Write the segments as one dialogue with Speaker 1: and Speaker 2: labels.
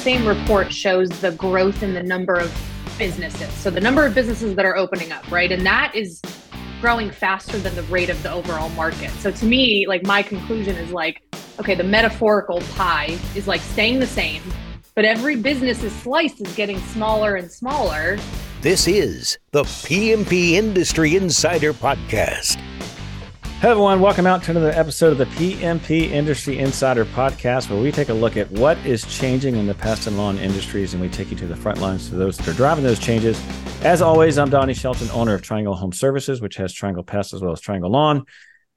Speaker 1: same report shows the growth in the number of businesses. So the number of businesses that are opening up, right? And that is growing faster than the rate of the overall market. So to me, like my conclusion is like, okay, the metaphorical pie is like staying the same, but every business's slice is getting smaller and smaller.
Speaker 2: This is the PMP Industry Insider Podcast.
Speaker 3: Hey everyone, welcome out to another episode of the PMP Industry Insider Podcast, where we take a look at what is changing in the pest and lawn industries, and we take you to the front lines to those that are driving those changes. As always, I'm Donnie Shelton, owner of Triangle Home Services, which has Triangle Pest as well as Triangle Lawn.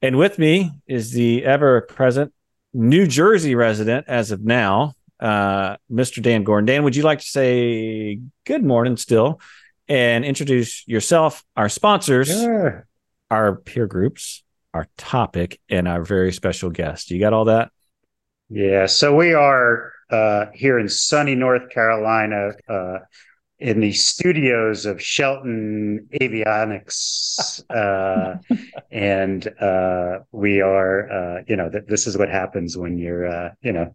Speaker 3: And with me is the ever-present New Jersey resident as of now, uh, Mr. Dan Gordon. Dan, would you like to say good morning still and introduce yourself, our sponsors,
Speaker 4: Sure.
Speaker 3: our peer groups, our topic, and our very special guest? You got all that?
Speaker 4: Yeah. So we are uh, here in sunny North Carolina uh, in the studios of Shelton Avionics. Uh, and uh, we are, uh, you know, th- this is what happens when you're, uh, you know,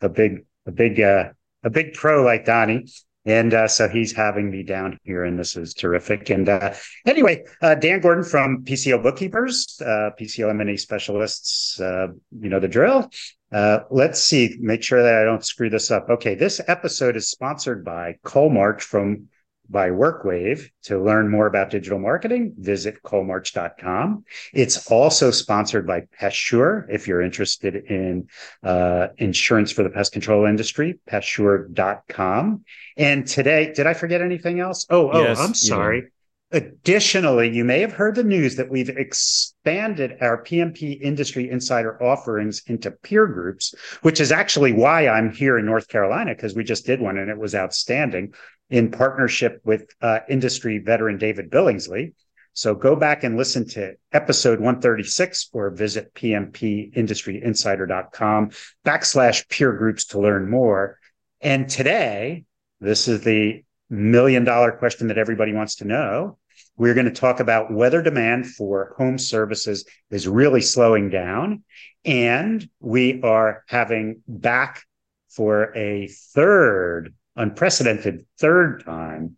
Speaker 4: a big, a big, uh, a big pro like Donnie. And uh, so he's having me down here, and this is terrific. And uh, anyway, uh, Dan Gordon from PCO Bookkeepers, uh, PCO M&A specialists, uh, you know the drill. Uh, let's see, make sure that I don't screw this up. Okay, this episode is sponsored by Coalmarch from by WorkWave. To learn more about digital marketing, visit coalmarch.com. It's also sponsored by PestSure. If you're interested in uh, insurance for the pest control industry, pestsure.com. And today, did I forget anything else? Oh, oh,
Speaker 3: Yes,
Speaker 4: I'm sorry. Additionally, you may have heard the news that we've expanded our PMP industry insider offerings into peer groups, which is actually why I'm here in North Carolina, because we just did one and it was outstanding in partnership with uh, industry veteran David Billingsley. So go back and listen to episode 136 or visit pmpindustryinsider.com backslash peer groups to learn more. And today, this is the million dollar question that everybody wants to know. We're going to talk about whether demand for home services is really slowing down. And we are having back for a third, unprecedented third time,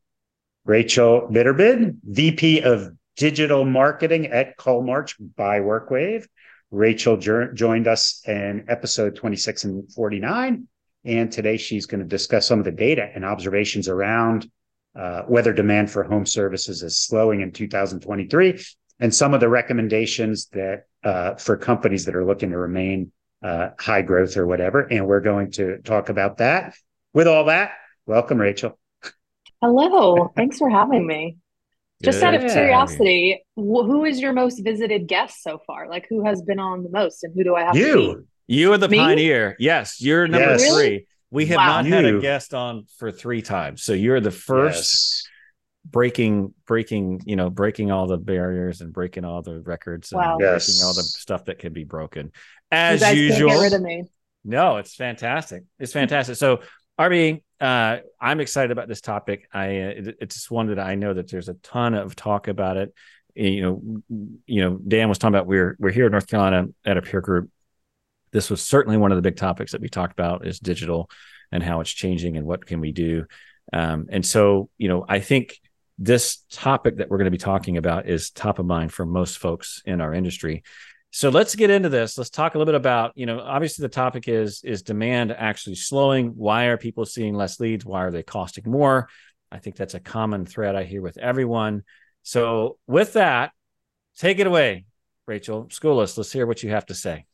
Speaker 4: Rachel Betterbid, VP of Digital Marketing at Coalmarch by WorkWave. Rachel jo- joined us in episode 26 and 49. And today she's going to discuss some of the data and observations around uh, whether demand for home services is slowing in 2023 and some of the recommendations that uh, for companies that are looking to remain uh, high growth or whatever. And we're going to talk about that. With all that, welcome, Rachel.
Speaker 1: Hello. Thanks for having me. Just out of
Speaker 3: Good.
Speaker 1: curiosity, wh- who is your most visited guest so far? Like who has been on the most and who do I have to?
Speaker 4: You.
Speaker 3: You are the
Speaker 1: Me?
Speaker 3: pioneer. Yes, you're number
Speaker 4: Yes.
Speaker 1: Really?
Speaker 3: three. We have
Speaker 1: Wow.
Speaker 3: not had a guest on for three times. So you're the first
Speaker 4: Yes.
Speaker 3: breaking, breaking, you know, breaking all the barriers and breaking all the records and
Speaker 1: Wow.
Speaker 3: breaking all the stuff that can be broken.
Speaker 1: You
Speaker 3: As
Speaker 1: guys can't
Speaker 3: usual.
Speaker 1: get rid of me.
Speaker 3: No, it's fantastic. It's fantastic. So, RB, uh, I'm excited about this topic. I uh, it, it's one that I know that there's a ton of talk about it. You know, you know, Dan was talking about we're we're here in North Carolina at a peer group. This was certainly one of the big topics that we talked about is digital and how it's changing and what can we do. Um, and so, you know, I think this topic that we're going to be talking about is top of mind for most folks in our industry. So let's get into this. Let's talk a little bit about, you know, obviously the topic is is demand actually slowing? Why are people seeing less leads? Why are they costing more? I think that's a common thread I hear with everyone. So with that, take it away, Rachel. School us. Let's hear what you have to say.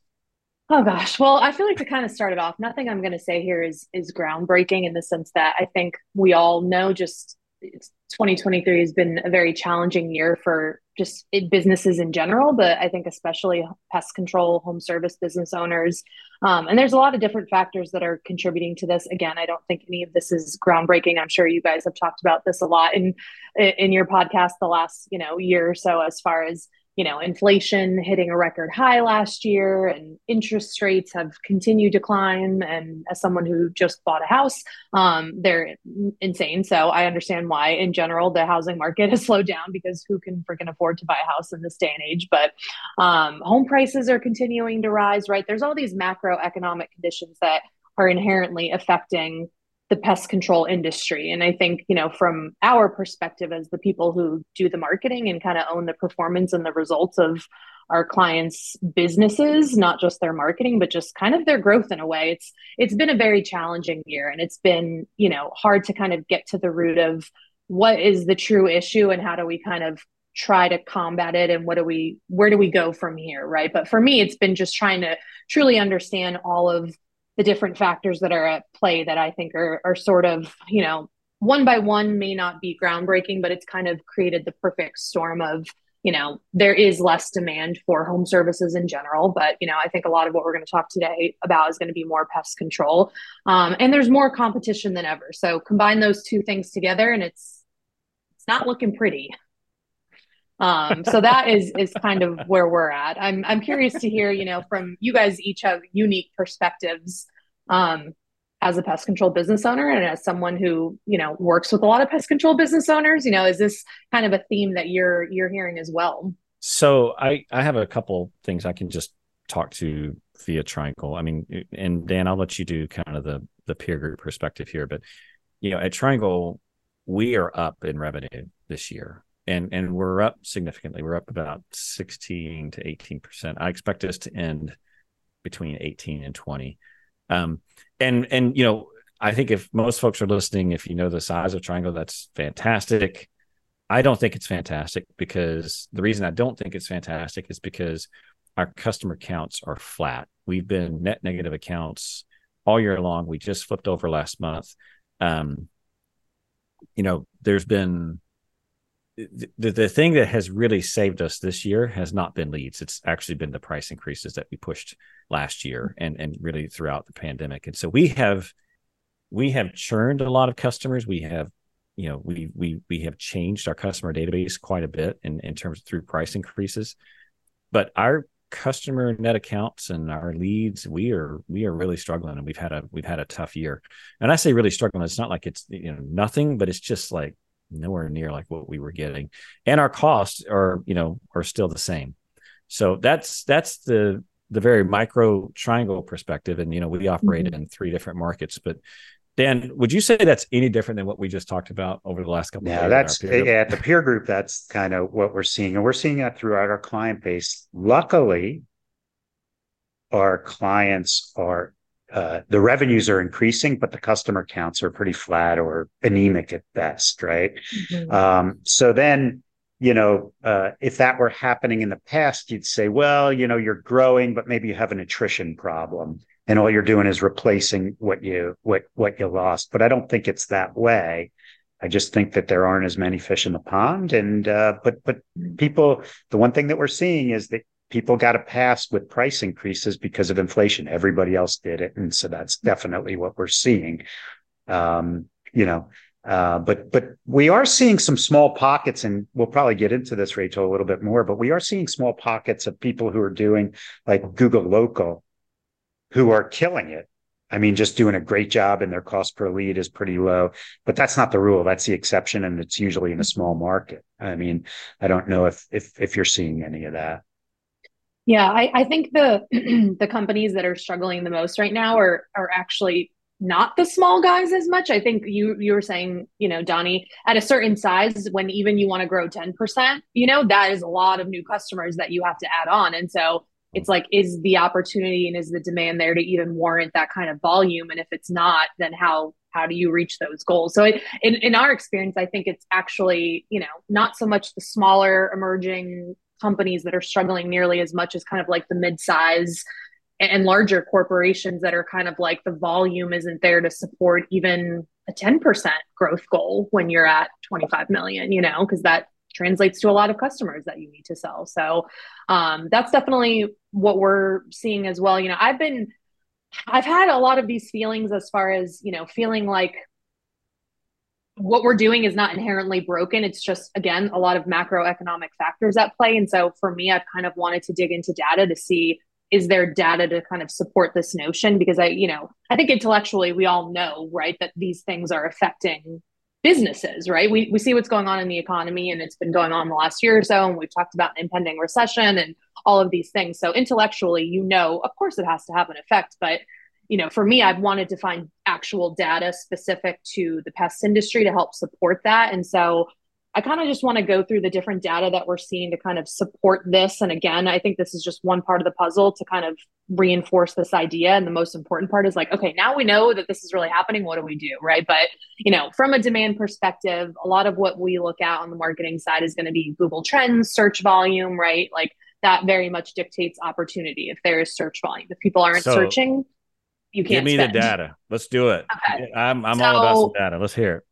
Speaker 1: Oh gosh. Well, I feel like to kind of start it off, nothing I'm going to say here is is groundbreaking in the sense that I think we all know just it's 2023 has been a very challenging year for just businesses in general, but I think especially pest control, home service business owners. Um, and there's a lot of different factors that are contributing to this. Again, I don't think any of this is groundbreaking. I'm sure you guys have talked about this a lot in in your podcast the last you know year or so, as far as you know, inflation hitting a record high last year and interest rates have continued to climb. And as someone who just bought a house, um, they're insane. So I understand why, in general, the housing market has slowed down because who can freaking afford to buy a house in this day and age? But um, home prices are continuing to rise, right? There's all these macroeconomic conditions that are inherently affecting the pest control industry. And I think, you know, from our perspective as the people who do the marketing and kind of own the performance and the results of our clients' businesses, not just their marketing, but just kind of their growth in a way. It's it's been a very challenging year and it's been, you know, hard to kind of get to the root of what is the true issue and how do we kind of try to combat it and what do we where do we go from here right but for me it's been just trying to truly understand all of the different factors that are at play that i think are are sort of you know one by one may not be groundbreaking but it's kind of created the perfect storm of you know there is less demand for home services in general but you know i think a lot of what we're going to talk today about is going to be more pest control. Um, and there's more competition than ever. So combine those two things together and it's it's not looking pretty um, so that is is kind of where we're at. I'm I'm curious to hear, you know, from you guys each have unique perspectives um, as a pest control business owner and as someone who you know works with a lot of pest control business owners. You know, is this kind of a theme that you're you're hearing as well?
Speaker 3: So I I have a couple things I can just talk to via Triangle. I mean, and Dan, I'll let you do kind of the the peer group perspective here, but you know, at Triangle, we are up in revenue this year and and we're up significantly. We're up about 16 to 18 percent. I expect us to end between 18 and 20. Um, and and you know, I think if most folks are listening, if you know the size of Triangle, that's fantastic. I don't think it's fantastic because the reason I don't think it's fantastic is because our customer counts are flat. We've been net negative accounts all year long. We just flipped over last month. Um, you know, there's been the, the thing that has really saved us this year has not been leads. It's actually been the price increases that we pushed last year mm-hmm. and and really throughout the pandemic. And so we have we have churned a lot of customers. We have you know we we we have changed our customer database quite a bit in in terms of through price increases. But our customer net accounts and our leads we are we are really struggling and we've had a we've had a tough year and i say really struggling it's not like it's you know nothing but it's just like nowhere near like what we were getting. And our costs are you know are still the same. So that's that's the the very micro triangle perspective. And you know we operate mm-hmm. in three different markets but dan would you say that's any different than what we just talked about over the last couple
Speaker 4: yeah that's at the peer group that's kind of what we're seeing. And we're seeing that throughout our client base. Luckily our clients are the revenues are increasing, but the customer counts are pretty flat or anemic at best, right? Mm-hmm. Um, so then, you know, uh, if that were happening in the past, you'd say, well, you know, you're growing, but maybe you have an attrition problem, and all you're doing is replacing what you what what you lost. But I don't think it's that way. I just think that there aren't as many fish in the pond, and uh, but but people, the one thing that we're seeing is that people got a pass with price increases because of inflation. Everybody else did it. And so that's definitely what we're seeing. Um, you know, uh, but but we are seeing some small pockets, and we'll probably get into this, Rachel, a little bit more. But we are seeing small pockets of people who are doing like Google Local, who are killing it. I mean, just doing a great job, and their cost per lead is pretty low. But that's not the rule; that's the exception, and it's usually in a small market. I mean, I don't know if if if you're seeing any of that.
Speaker 1: Yeah, I, I think the the companies that are struggling the most right now are are actually not the small guys as much. I think you you were saying, you know, Donnie, at a certain size, when even you want to grow 10%, you know, that is a lot of new customers that you have to add on. And so it's like, is the opportunity and is the demand there to even warrant that kind of volume? And if it's not, then how how do you reach those goals? So it, in in our experience, I think it's actually, you know, not so much the smaller emerging companies that are struggling nearly as much as kind of like the mid-size and larger corporations that are kind of like the volume isn't there to support even a 10% growth goal when you're at 25 million, you know, because that translates to a lot of customers that you need to sell. So um, that's definitely what we're seeing as well. You know, I've been, I've had a lot of these feelings as far as, you know, feeling like what we're doing is not inherently broken. It's just, again, a lot of macroeconomic factors at play. And so for me, I've kind of wanted to dig into data to see is there data to kind of support this notion? Because I, you know, I think intellectually we all know, right, that these things are affecting businesses, right? We, we see what's going on in the economy and it's been going on the last year or so. And we've talked about impending recession and all of these things. So intellectually, you know, of course it has to have an effect, but you know, for me, I've wanted to find actual data specific to the pest industry to help support that. And so I kind of just want to go through the different data that we're seeing to kind of support this. And again, I think this is just one part of the puzzle to kind of reinforce this idea. And the most important part is like, okay, now we know that this is really happening. What do we do? Right. But, you know, from a demand perspective, a lot of what we look at on the marketing side is going to be Google Trends, search volume, right? Like that very much dictates opportunity if there is search volume. If people aren't so, searching, you can't
Speaker 3: give me
Speaker 1: spend.
Speaker 3: the data. Let's do it. Okay. I'm, I'm so, all about the data. Let's hear it.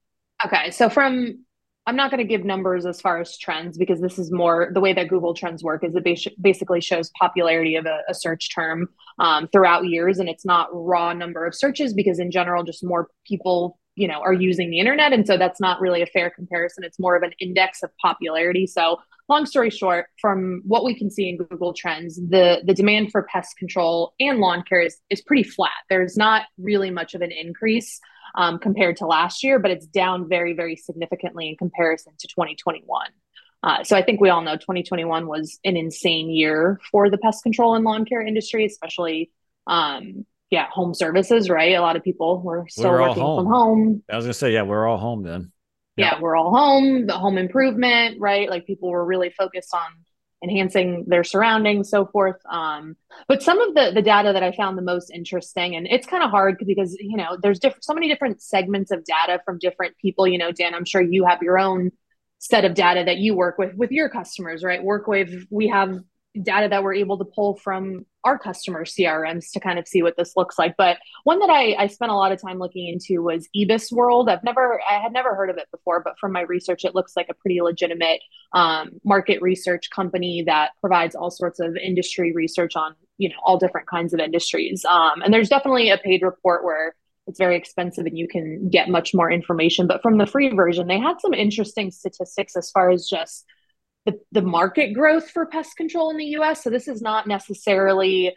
Speaker 1: Okay. So from I'm not going to give numbers as far as trends because this is more the way that Google Trends work is it basically shows popularity of a, a search term um, throughout years, and it's not raw number of searches because in general, just more people you know are using the internet, and so that's not really a fair comparison. It's more of an index of popularity. So, long story short, from what we can see in Google Trends, the the demand for pest control and lawn care is is pretty flat. There's not really much of an increase um, compared to last year, but it's down very, very significantly in comparison to 2021. Uh, so I think we all know 2021 was an insane year for the pest control and lawn care industry, especially um, yeah, home services, right? A lot of people were still we working home. from home.
Speaker 3: I was gonna say, yeah, we're all home then.
Speaker 1: Yeah. we're all home. The home improvement, right? Like people were really focused on enhancing their surroundings, so forth. Um, but some of the the data that I found the most interesting, and it's kind of hard because you know there's different so many different segments of data from different people. You know, Dan, I'm sure you have your own set of data that you work with with your customers, right? WorkWave, we have data that we're able to pull from our customer CRMs to kind of see what this looks like. But one that I, I spent a lot of time looking into was IBISWorld. I've never, I had never heard of it before, but from my research, it looks like a pretty legitimate um, market research company that provides all sorts of industry research on, you know, all different kinds of industries. Um, and there's definitely a paid report where it's very expensive and you can get much more information. But from the free version, they had some interesting statistics as far as just the, the market growth for pest control in the US. So this is not necessarily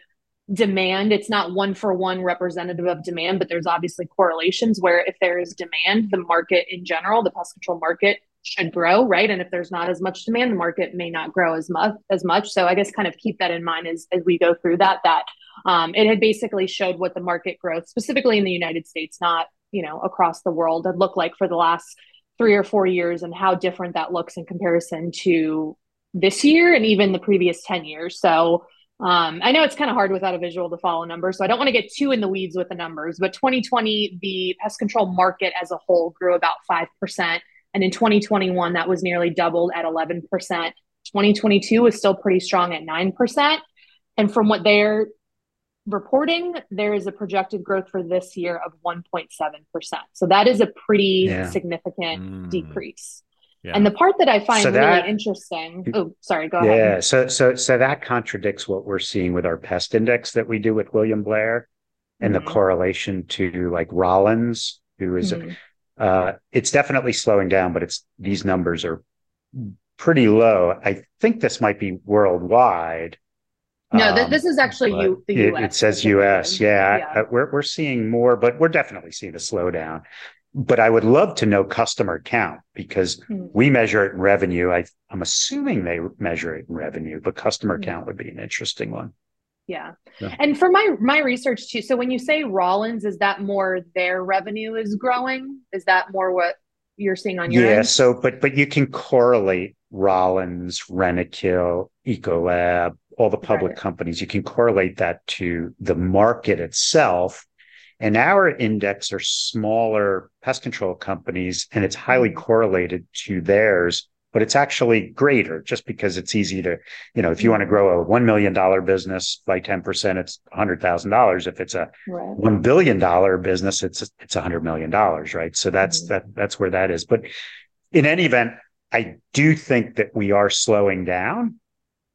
Speaker 1: demand. It's not one for one representative of demand, but there's obviously correlations where if there is demand, the market in general, the pest control market should grow, right? And if there's not as much demand, the market may not grow as much as much. So I guess kind of keep that in mind as, as we go through that, that um, it had basically showed what the market growth, specifically in the United States, not, you know, across the world, had looked like for the last three or four years and how different that looks in comparison to this year and even the previous 10 years. So um, I know it's kind of hard without a visual to follow numbers, so I don't want to get too in the weeds with the numbers. But 2020, the pest control market as a whole grew about 5%. And in 2021, that was nearly doubled at 11%. 2022 was still pretty strong at 9%. And from what they're reporting, there is a projected growth for this year of 1.7%. So that is a pretty yeah. significant mm. decrease. Yeah. And the part that I find so that, really interesting. Oh, sorry, go ahead.
Speaker 4: Yeah, so so so that contradicts what we're seeing with our pest index that we do with William Blair and mm-hmm. the correlation to like Rollins, who is, mm-hmm. uh, it's definitely slowing down, but it's these numbers are pretty low. I think this might be worldwide.
Speaker 1: No, th- this is actually you, the
Speaker 4: US. It, it says US. Yeah, yeah. Uh, we're, we're seeing more, but we're definitely seeing a slowdown. But I would love to know customer count because mm-hmm. we measure it in revenue. I, I'm assuming they measure it in revenue, but customer mm-hmm. count would be an interesting one.
Speaker 1: Yeah. yeah. And for my my research too, so when you say Rollins, is that more their revenue is growing? Is that more what you're seeing on your
Speaker 4: yeah
Speaker 1: end?
Speaker 4: so but but you can correlate rollins rentokil ecolab all the public right. companies, you can correlate that to the market itself. And our index are smaller pest control companies, and it's highly mm-hmm. correlated to theirs, but it's actually greater just because it's easy to, you know, if you want to mm-hmm. grow a $1 million business by 10%, it's $100,000. If it's a right. $1 billion business, it's, it's $100 million, right? So that's, mm-hmm. that, that's where that is. But in any event, I do think that we are slowing down.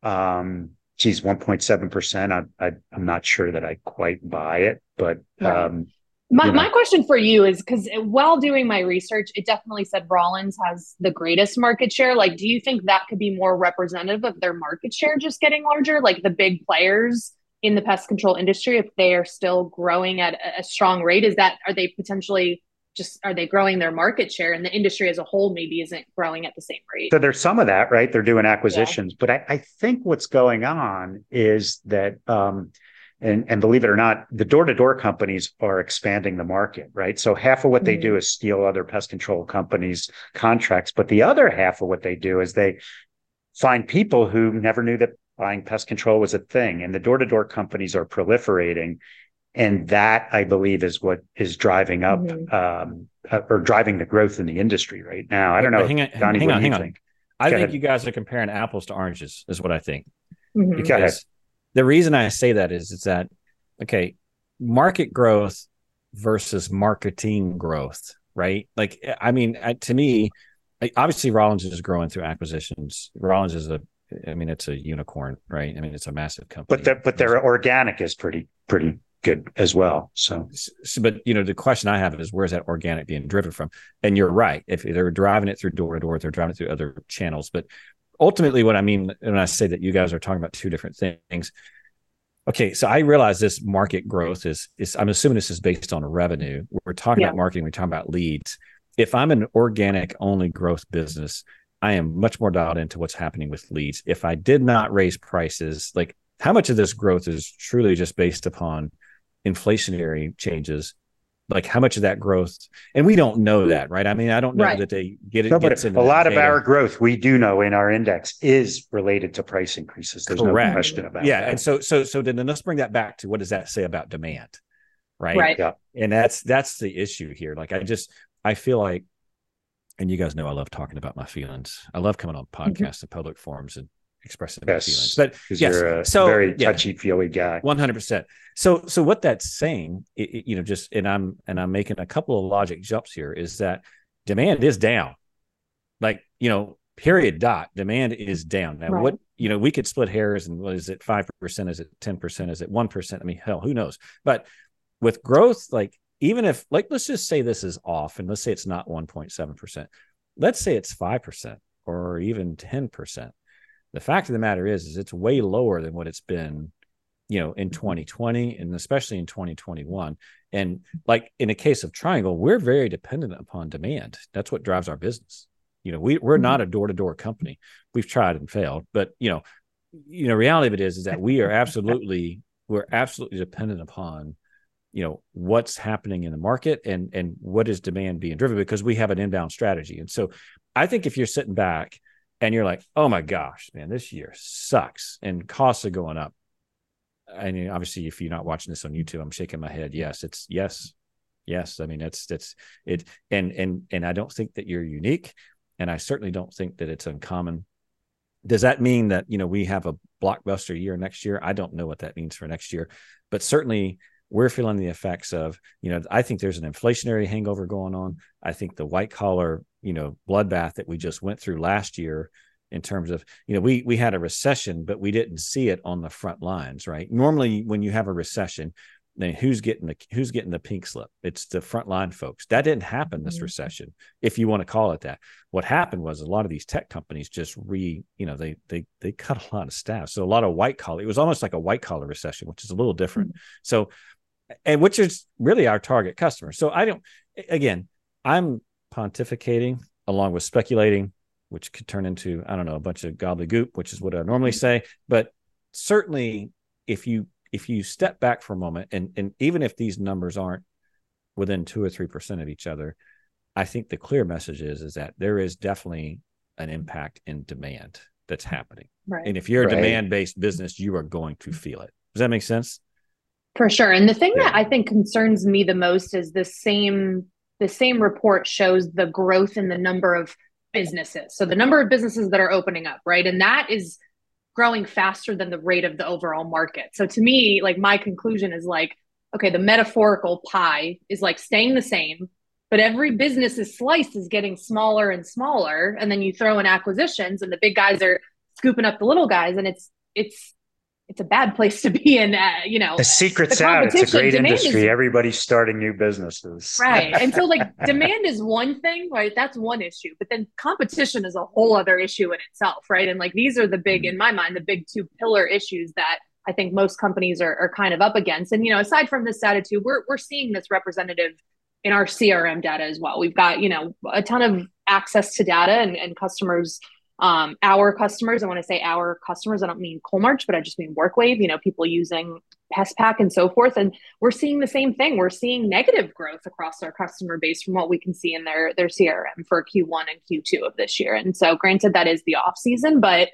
Speaker 4: Um, geez, 1.7%. I, I, I'm not sure that I quite buy it, but, right. um,
Speaker 1: my, you know. my question for you is because while doing my research, it definitely said Rollins has the greatest market share. Like, do you think that could be more representative of their market share just getting larger? Like the big players in the pest control industry, if they are still growing at a, a strong rate, is that are they potentially just are they growing their market share? And the industry as a whole maybe isn't growing at the same rate.
Speaker 4: So there's some of that right? They're doing acquisitions. Yeah. but I, I, think what's going on is that um, and and believe it or not, the door to door companies are expanding the market, right? So half of what they do mm-hmm. is steal other pest control companies' contracts, but the other half of what they do is they find people who never knew that buying pest control was a thing, and the door to door companies are proliferating, and that I believe is what is driving up mm-hmm. um, uh, or driving the growth in the industry right now. I don't know,
Speaker 3: hang on, Donnie, hang on, hang on. I Go think ahead. you guys are comparing apples to oranges, is what I think.
Speaker 4: Mm-hmm. Because
Speaker 3: the reason I say that is, is that okay, market growth versus marketing growth, right? Like, I mean, to me, obviously Rollins is growing through acquisitions. Rollins is a, I mean, it's a unicorn, right? I mean, it's a massive company.
Speaker 4: But the, but their organic is pretty pretty good as well. So.
Speaker 3: so, but you know, the question I have is where's that organic being driven from? And you're right. If they're driving it through door to door, they're driving it through other channels. But ultimately, what I mean when I say that you guys are talking about two different things. Okay, so I realize this market growth is is I'm assuming this is based on revenue. We're talking yeah. about marketing. We're talking about leads. If I'm an organic only growth business, I am much more dialed into what's happening with leads. If I did not raise prices, like how much of this growth is truly just based upon inflationary changes like how much of that growth and we don't know that right i mean i don't know right. that they get it no,
Speaker 4: but a lot of our growth we do know in our index is related to price increases there's Correct. no question about that.
Speaker 3: yeah
Speaker 4: that.
Speaker 3: and so so so then let's bring that back to what does that say about demand right
Speaker 1: right
Speaker 3: yeah. and that's that's the issue here like i just i feel like and you guys know i love talking about my feelings i love coming on podcasts mm-hmm. and public forums and expressing yes, feelings. But yes,
Speaker 4: you're a so very touchy feely guy.
Speaker 3: One hundred percent. So so what that's saying, it, you know, just and I'm and I'm making a couple of logic jumps here is that demand is down. Like you know, period. Dot. Demand is down. Now, right. what you know, we could split hairs and what is it? Five percent? Is it ten percent? Is it one percent? I mean, hell, who knows? But with growth, like even if like let's just say this is off and let's say it's not 1.7%. Let's say it's 5% or even 10% the fact of the matter is, is it's way lower than what it's been, you know, in 2020 mm-hmm. and especially in 2021. And like in a case of Triangle, we're very dependent upon demand. That's what drives our business. You know, we we're mm-hmm. not a door to door company. We've tried and failed, but you know, you know, reality of it is is that we are absolutely we're absolutely dependent upon you know what's happening in the market and and what is demand being driven because we have an inbound strategy and so i think if you're sitting back and you're like, oh my gosh, man, this year sucks and costs are going up. And obviously, if you're not watching this on YouTube, I'm shaking my head. Yes, it's yes, yes. I mean, it's it's it, and and and I don't think that you're unique, and I certainly don't think that it's uncommon. Does that mean that you know we have a blockbuster year next year? I don't know what that means for next year, but certainly we're feeling the effects of you know i think there's an inflationary hangover going on. I think the white collar you know bloodbath that we just went through last year in terms of you know we we had a recession but we didn't see it on the front lines right? Normally when you have a recession then who's getting the who's getting the pink slip? It's the frontline folks. That didn't happen this mm-hmm. recession if you want to call it that. What happened was a lot of these tech companies just re you know they they they cut a lot of staff. So a lot of white collar it was almost like a white collar recession which is a little different. Mm-hmm. so and which is really our target customer. So I don't, again, I'm pontificating along with speculating, which could turn into, I don't know, a bunch of gobbledygook, which is what I normally say. But certainly if you, if you step back for a moment and, and even if these numbers aren't within two or 3% of each other, I think the clear message is, is that there is definitely an impact in demand that's happening.
Speaker 1: Right.
Speaker 3: And if you're a right. demand based business, you are going to feel it. Does that make sense?
Speaker 1: For sure. And the thing yeah. that I think concerns me the most is the same the same report shows the growth in the number of businesses. So the number of businesses that are opening up, right? And that is growing faster than the rate of the overall market. So to me, like my conclusion is like, okay, the metaphorical pie is like staying the same, but every business's slice is getting smaller and smaller. And then you throw in acquisitions and the big guys are scooping up the little guys and it's it's it's a bad place to be in. Uh, you know,
Speaker 4: the secret's the out. It's a great industry. Is, Everybody's starting new businesses.
Speaker 1: Right. and so, like, demand is one thing, right? That's one issue. But then competition is a whole other issue in itself, right? And like, these are the big, in my mind, the big two pillar issues that I think most companies are, are kind of up against. And, you know, aside from this data, too, we're, we're seeing this representative in our CRM data as well. We've got, you know, a ton of access to data and, and customers um, our customers, and when I say our customers, I don't mean Coalmarch, but I just mean WorkWave, you know, people using PestPac and so forth. And we're seeing the same thing. We're seeing negative growth across our customer base from what we can see in their their CRM for Q1 and Q2 of this year. And so granted that is the off season, but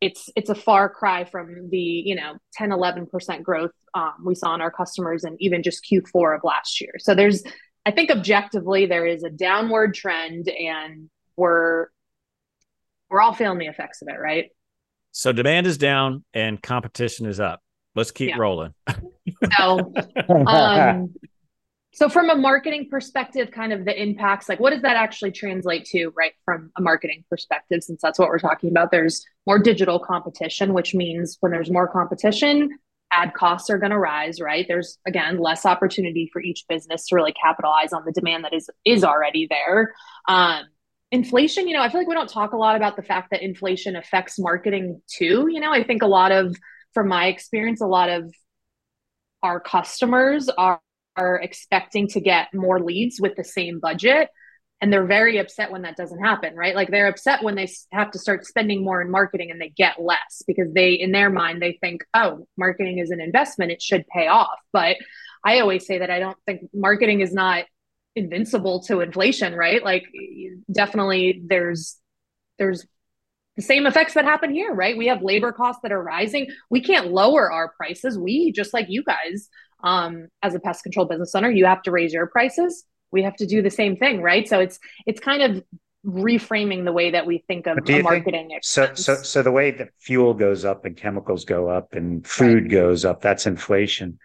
Speaker 1: it's it's a far cry from the you know 10 11% growth um, we saw in our customers and even just q4 of last year so there's i think objectively there is a downward trend and we're we're all feeling the effects of it right
Speaker 3: so demand is down and competition is up let's keep yeah. rolling
Speaker 1: so um so from a marketing perspective, kind of the impacts, like what does that actually translate to, right? From a marketing perspective, since that's what we're talking about, there's more digital competition, which means when there's more competition, ad costs are going to rise, right? There's again less opportunity for each business to really capitalize on the demand that is is already there. Um, inflation, you know, I feel like we don't talk a lot about the fact that inflation affects marketing too. You know, I think a lot of, from my experience, a lot of our customers are are expecting to get more leads with the same budget and they're very upset when that doesn't happen right? Like they're upset when they have to start spending more in marketing and they get less because they in their mind they think oh marketing is an investment. It should pay off. But i always say that i don't think marketing is not invincible to inflation right? Like definitely there's there's the same effects that happen here right? We have labor costs that are rising. We can't lower our prices. We just like you guys um, as a pest control business owner you have to raise your prices. We have to do the same thing right? So it's it's kind of reframing the way that we think of marketing
Speaker 4: so so so the way that fuel goes up and chemicals go up and food right. goes up that's inflation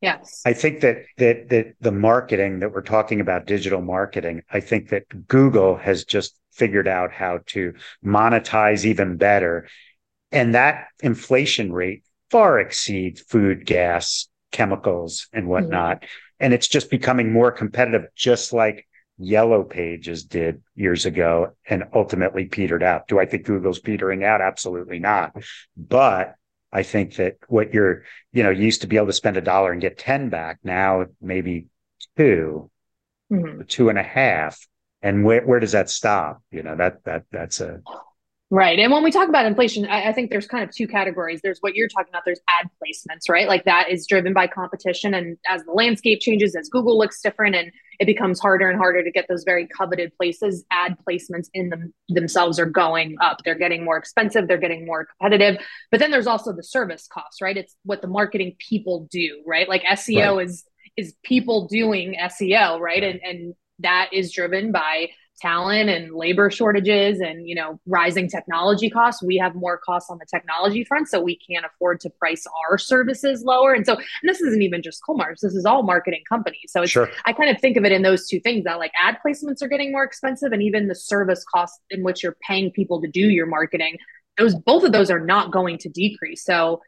Speaker 1: yes
Speaker 4: i think that that that the marketing that we're talking about digital marketing i think that google has just figured out how to monetize even better and that inflation rate far exceeds food gas chemicals and mm-hmm. whatnot. Mm-hmm. And it's just becoming more competitive, just like Yellow Pages did years ago and ultimately petered out. Do I think Google's petering out? Absolutely not. But I think that what you're, you know, you used to be able to spend a dollar and get 10 back. Now maybe 2 mm-hmm. two and a half. And where, where does that stop? You know, that, that, that's a,
Speaker 1: Right. And when we talk about inflation, I, I, think there's kind of two categories. There's what you're talking about, there's ad placements, right? Like that is driven by competition. And as the landscape changes, as Google looks different and it becomes harder and harder to get those very coveted places, ad placements in them themselves are going up. They're getting more expensive, they're getting more competitive. But then there's also the service costs, right? It's what the marketing people do, right? Like SEO right. is is people doing SEO, right? And and that is driven by talent and labor shortages and you know rising technology costs we have more costs on the technology front so we can't afford to price our services lower and so and this isn't even just Coalmarch this is all marketing companies so it's sure. i kind of think of it in those two things that like ad placements are getting more expensive and even the service costs in which you're paying people to do your marketing those both of those are not going to decrease so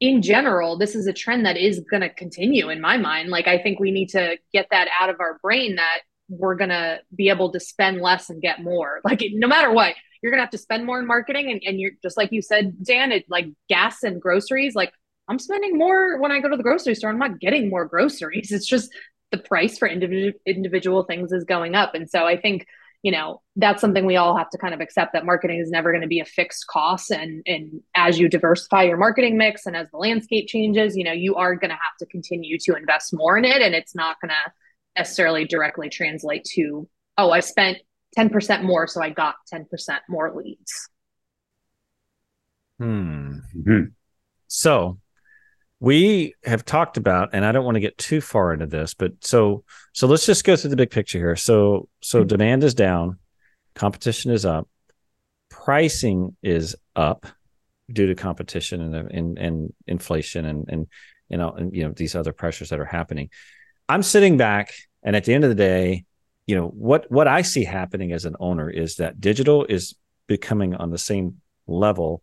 Speaker 1: in general, this is a trend that is going to continue in my mind. Like, I think we need to get that out of our brain that we're going to be able to spend less and get more. Like no matter what, you're going to have to spend more in marketing. And, and you're just like you said, Dan, it like gas and groceries. Like I'm spending more when I go to the grocery store. I'm not getting more groceries. It's just the price for individual individual things is going up. And so I think, you know, that's something we all have to kind of accept that marketing is never going to be a fixed cost. And and as you diversify your marketing mix and as the landscape changes, you know, you are going to have to continue to invest more in it. And it's not going to necessarily directly translate to, oh, I spent 10% more, so I got 10% more leads.
Speaker 3: Hmm. Mm-hmm. So we have talked about, and I don't want to get too far into this, but so so let's just go through the big picture here. So so mm-hmm. demand is down, competition is up, pricing is up due to competition and and, and inflation and and you know and you know these other pressures that are happening. I'm sitting back and at the end of the day, you know, what what I see happening as an owner is that digital is becoming on the same level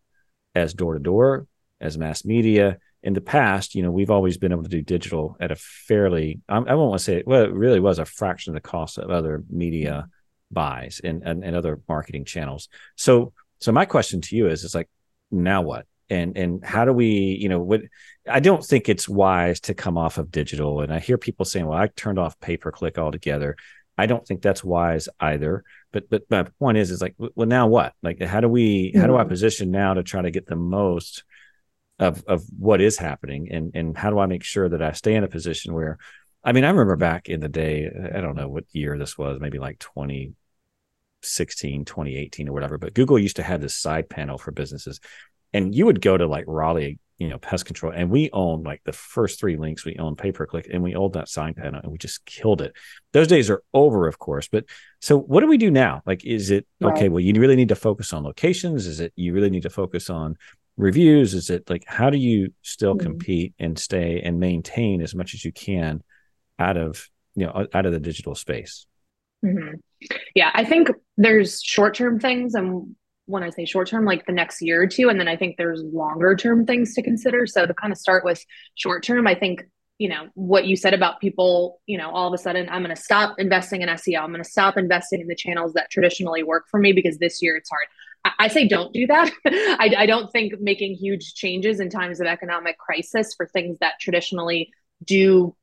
Speaker 3: as door to door, as mass media. In the past, you know, we've always been able to do digital at a fairly, I, I won't want to say well, it really was a fraction of the cost of other media buys and, and, and other marketing channels. So, so my question to you is, is like, now what? And and how do we you know what i don't think it's wise to come off of digital and i hear people saying well i turned off pay per click altogether I don't think that's wise either. But but my point is, is like, well, now what? Like, how do we? How do I mm-hmm. position now to try to get the most of of what is happening, and and how do I make sure that I stay in a position where, I mean, I remember back in the day, I don't know what year this was, maybe like 2016, 2018 or whatever, but Google used to have this side panel for businesses, and you would go to like Raleigh you know pest control and we owned like the first three links we owned pay per click and we owned that sign panel and we just killed it those days are over of course but so what do we do now like is it right. okay well you really need to focus on locations is it you really need to focus on reviews is it like how do you still mm-hmm. compete and stay and maintain as much as you can out of you know out of the digital space
Speaker 1: mm-hmm. yeah i think there's short-term things and when I say short term, like the next year or two. And then I think there's longer term things to consider. So to kind of start with short term, I think, you know, what you said about people, you know, all of a sudden I'm going to stop investing in SEO. I'm going to stop investing in the channels that traditionally work for me because this year it's hard. I, say don't do that. I, I don't think making huge changes in times of economic crisis for things that traditionally do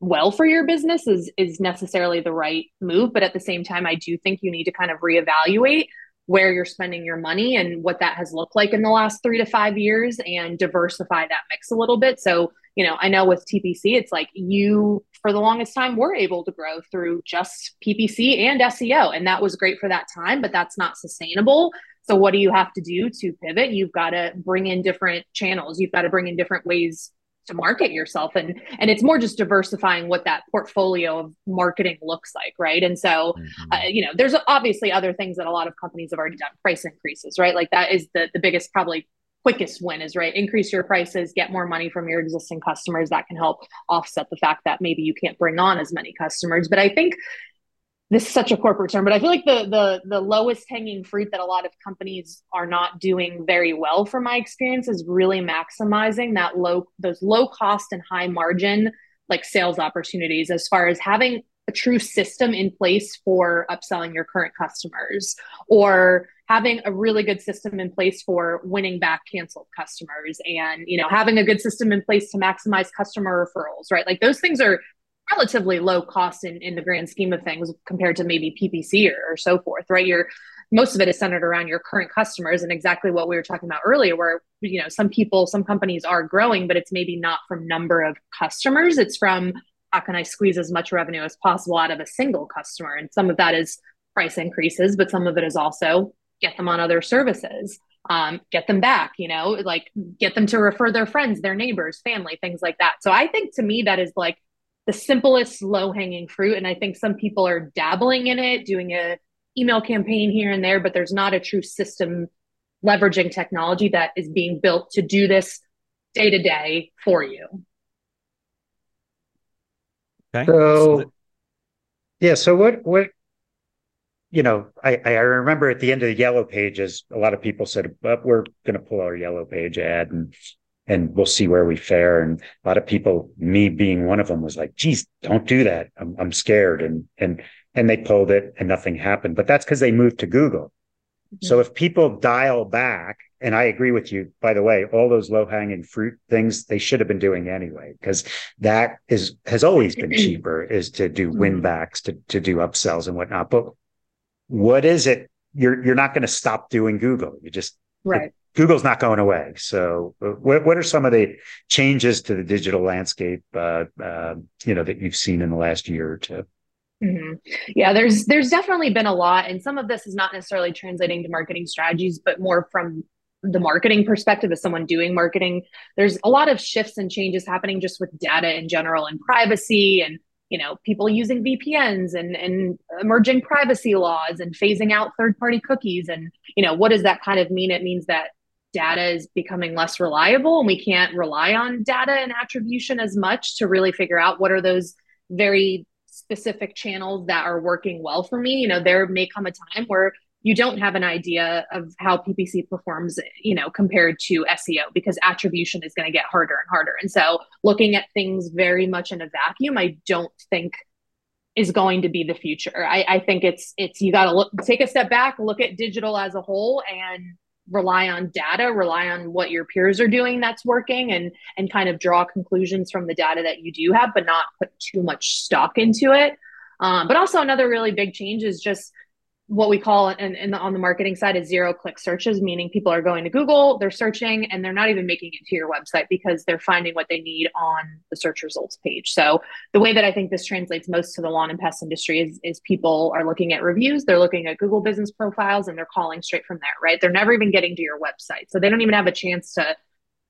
Speaker 1: well for your business is is necessarily the right move but at the same time i do think you need to kind of reevaluate where you're spending your money and what that has looked like in the last three to five years and diversify that mix a little bit. So, you know, I know with TPC, it's like you, for the longest time, were able to grow through just PPC and SEO. And that was great for that time, but that's not sustainable. So, what do you have to do to pivot? You've got to bring in different channels, you've got to bring in different ways to market yourself and and it's more just diversifying what that portfolio of marketing looks like right? And so mm-hmm. uh, you know there's obviously other things that a lot of companies have already done price increases right? Like that is the the biggest probably quickest win is right increase your prices get more money from your existing customers. That can help offset the fact that maybe you can't bring on as many customers. But i think this is such a corporate term, but I feel like the the the lowest hanging fruit that a lot of companies are not doing very well, from my experience, is really maximizing that low those low cost and high margin like sales opportunities as far as having a true system in place for upselling your current customers or having a really good system in place for winning back canceled customers and you know having a good system in place to maximize customer referrals right? Like those things are relatively low cost in, in the grand scheme of things compared to maybe PPC or, or so forth, right? You're most of it is centered around your current customers and exactly what we were talking about earlier where you know some people some companies are growing but it's maybe not from number of customers. It's from how can i squeeze as much revenue as possible out of a single customer? And some of that is price increases but some of it is also get them on other services um, get them back you know like get them to refer their friends their neighbors family things like that. So i think to me that is like the simplest low hanging fruit and i think some people are dabbling in it doing a email campaign here and there but there's not a true system leveraging technology that is being built to do this day to day for you.
Speaker 4: Okay. So yeah so what what you know i i remember at the end of the yellow pages a lot of people said but we're going to pull our yellow page ad and and we'll see where we fare. And a lot of people, me being one of them, was like, geez, don't do that. I'm, I'm scared. And, and, and they pulled it and nothing happened. But that's because they moved to Google. Mm-hmm. So if people dial back, and I agree with you, by the way, all those low hanging fruit things they should have been doing anyway, because that is has always been cheaper is to do mm-hmm. win backs, to, to do upsells and whatnot. But what is it? You're you're not going to stop doing Google. You just
Speaker 1: right.
Speaker 4: Google's not going away. So, uh, what, what are some of the changes to the digital landscape, uh, uh, you know, that you've seen in the last year or 2
Speaker 1: mm-hmm. Yeah, there's there's definitely been a lot, and some of this is not necessarily translating to marketing strategies, but more from the marketing perspective as someone doing marketing. There's a lot of shifts and changes happening just with data in general and privacy and you know people using vpns and and emerging privacy laws and phasing out third party cookies and you know what does that kind of mean it means that data is becoming less reliable and we can't rely on data and attribution as much to really figure out what are those very specific channels that are working well for me. You know there may come a time where you don't have an idea of how ppc performs you know compared to seo because attribution is going to get harder and harder. And so looking at things very much in a vacuum i don't think is going to be the future. I, I think it's it's you got to look take a step back look at digital as a whole and rely on data rely on what your peers are doing that's working and and kind of draw conclusions from the data that you do have but not put too much stock into it. Um, but also another really big change is just what we call the, on the marketing side is zero click searches, meaning people are going to Google, they're searching, and they're not even making it to your website because they're finding what they need on the search results page. So the way that I think this translates most to the lawn and pest industry is, is people are looking at reviews, they're looking at Google business profiles, and they're calling straight from there, right? They're never even getting to your website. So they don't even have a chance to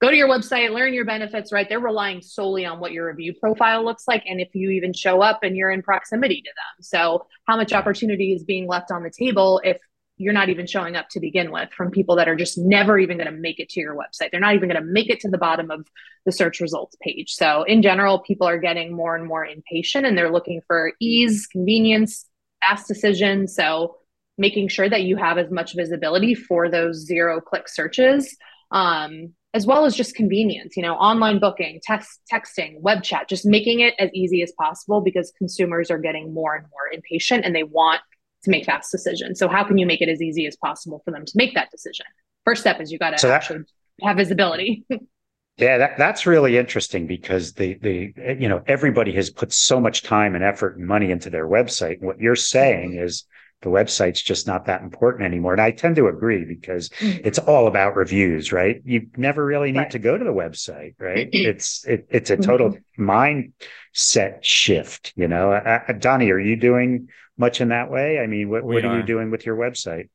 Speaker 1: go to your website, learn your benefits, right? They're relying solely on what your review profile looks like and if you even show up and you're in proximity to them. So, how much opportunity is being left on the table if you're not even showing up to begin with from people that are just never even going to make it to your website. They're not even going to make it to the bottom of the search results page. So, in general, people are getting more and more impatient and they're looking for ease, convenience, fast decision. So, making sure that you have as much visibility for those zero click searches um, as well as just convenience, you know, online booking, text, texting, web chat, just making it as easy as possible because consumers are getting more and more impatient and they want to make fast decisions. So how can you make it as easy as possible for them to make that decision? First step is you got to so actually have visibility.
Speaker 4: yeah, that, that's really interesting because the the you know everybody has put so much time and effort and money into their website. What you're saying is the website's just not that important anymore. And I tend to agree because mm-hmm. it's all about reviews, right? You never really need right. to go to the website, right? it's it, it's a total mm-hmm. mindset shift, you know. Uh, uh, Donnie, are you doing much in that way? I mean, what, what are. are you doing with your website?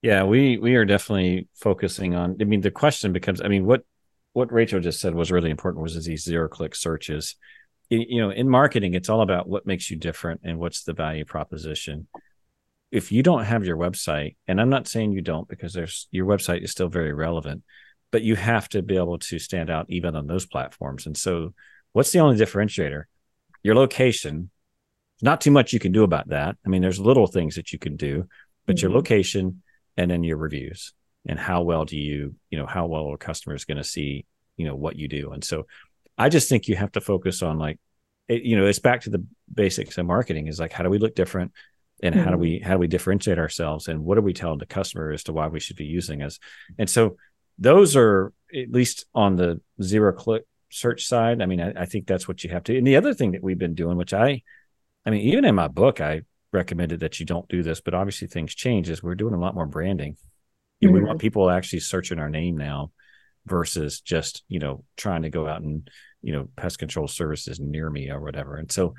Speaker 3: Yeah, we we are definitely focusing on. I mean, the question becomes, I mean, what what Rachel just said was really important was these zero click searches. You know, in marketing, it's all about what makes you different and what's the value proposition if you don't have your website, and I'm not saying you don't because there's your website is still very relevant, but you have to be able to stand out even on those platforms. And so, what's the only differentiator? Your location. Not too much you can do about that. I mean, there's little things that you can do, but mm-hmm. your location and then your reviews and how well do you, you know, how well a customer is going to see, you know, what you do. And so, I just think you have to focus on like, it, you know, it's back to the basics of marketing is like, how do we look different? And mm-hmm. how do mm-hmm. we how do we differentiate ourselves and what do we tell the customer as to why we should be using us and so those are at least on the zero click search side i mean I, I, think that's what you have to and the other thing that we've been doing which i i mean even in my book i recommended that you don't do this but obviously things change is we're doing a lot more branding mm-hmm. we want mm-hmm. people actually searching our name now versus just you know trying to go out and you know pest control services near me or whatever and so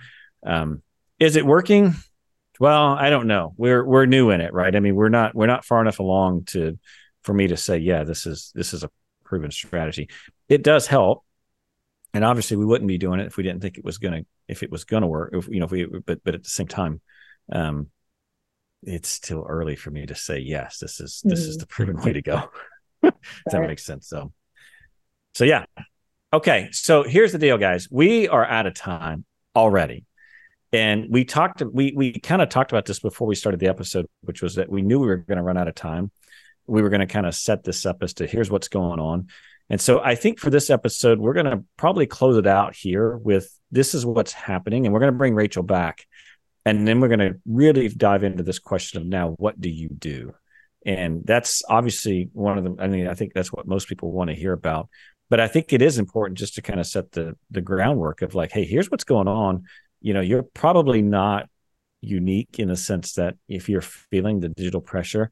Speaker 3: um is it working well, I don't know. We're we're new in it, right? I mean, we're not we're not far enough along to for me to say, yeah, this is this is a proven strategy. It does help, and obviously, we wouldn't be doing it if we didn't think it was gonna if it was gonna work. If you know, if we but but at the same time, um, it's still early for me to say yes. This is this mm-hmm. is the proven way to go. Does that makes sense? So, so yeah. Okay, so here's the deal, guys. We are out of time already. And we talked, we we kind of talked about this before we started the episode, which was that we knew we were going to run out of time. We were going to kind of set this up as to here's what's going on. And so I think for this episode, we're going to probably close it out here with this is what's happening. And we're going to bring Rachel back. And then we're going to really dive into this question of now, what do you do? And that's obviously one of the, I mean, I think that's what most people want to hear about. But I think it is important just to kind of set the the groundwork of like, hey, here's what's going on you know you're probably not unique in the sense that if you're feeling the digital pressure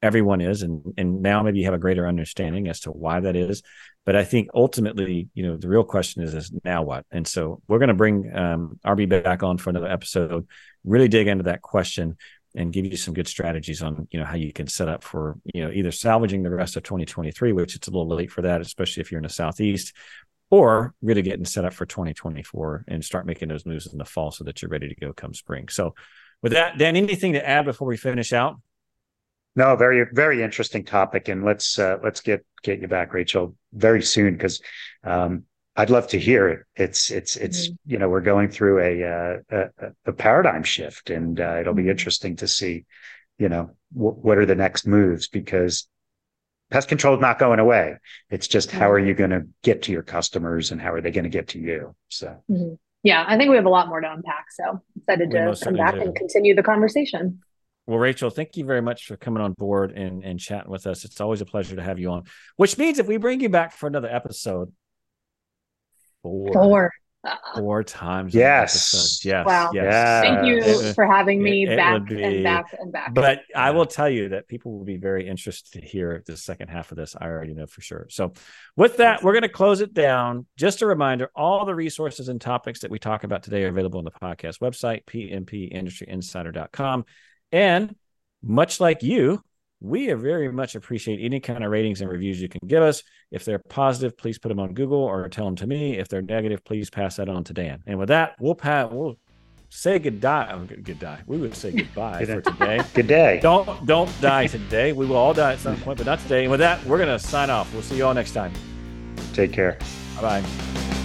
Speaker 3: everyone is and and now maybe you have a greater understanding as to why that is. But i think ultimately you know the real question is is now what? And so we're going to bring um, rb back on for another episode really dig into that question and give you some good strategies on you know how you can set up for you know either salvaging the rest of 2023 which it's a little late for that especially if you're in the southeast or really getting set up for 2024 and start making those moves in the fall so that you're ready to go come spring. So, with that, Dan, anything to add before we finish out?
Speaker 4: No, very very interesting topic, and let's uh, let's get get you back, Rachel, very soon because um, I'd love to hear it. It's it's it's mm-hmm. you know we're going through a uh, a, a, paradigm shift, and uh, it'll be mm-hmm. interesting to see, you know, w- what are the next moves because pest control is not going away. It's just how are you going to get to your customers and how are they going to get to you? So,
Speaker 1: mm-hmm. yeah, I think we have a lot more to unpack. So excited we to come back do. and continue the conversation.
Speaker 3: Well, Rachel, thank you very much for coming on board and, and chatting with us. It's always a pleasure to have you on, which means if we bring you back for another episode,
Speaker 1: four, four.
Speaker 3: Four times.
Speaker 4: Yes.
Speaker 3: Yes.
Speaker 1: Wow.
Speaker 3: Yes.
Speaker 4: Yeah.
Speaker 1: Thank you
Speaker 3: It-
Speaker 1: for having me
Speaker 3: it- it
Speaker 1: back
Speaker 3: would be-
Speaker 1: and back and back.
Speaker 3: But I will tell you that people will be very interested to hear the second half of this. I already know for sure. So, with that, we're going to close it down. Just a reminder all the resources and topics that we talk about today are available on the podcast website, pmpindustryinsider.com. And much like you, we very much appreciate any kind of ratings and reviews you can give us. If they're positive, please put them on Google or tell them to me. If they're negative, please pass that on to Dan. And with that, we'll pa- we'll say goodbye. Oh, good- goodbye. We would say goodbye for today.
Speaker 4: Good day.
Speaker 3: Don't don't die today. We will all die at some point, but not today. And with that, we're gonna sign off. We'll see you all next time.
Speaker 4: Take care.
Speaker 3: Bye bye.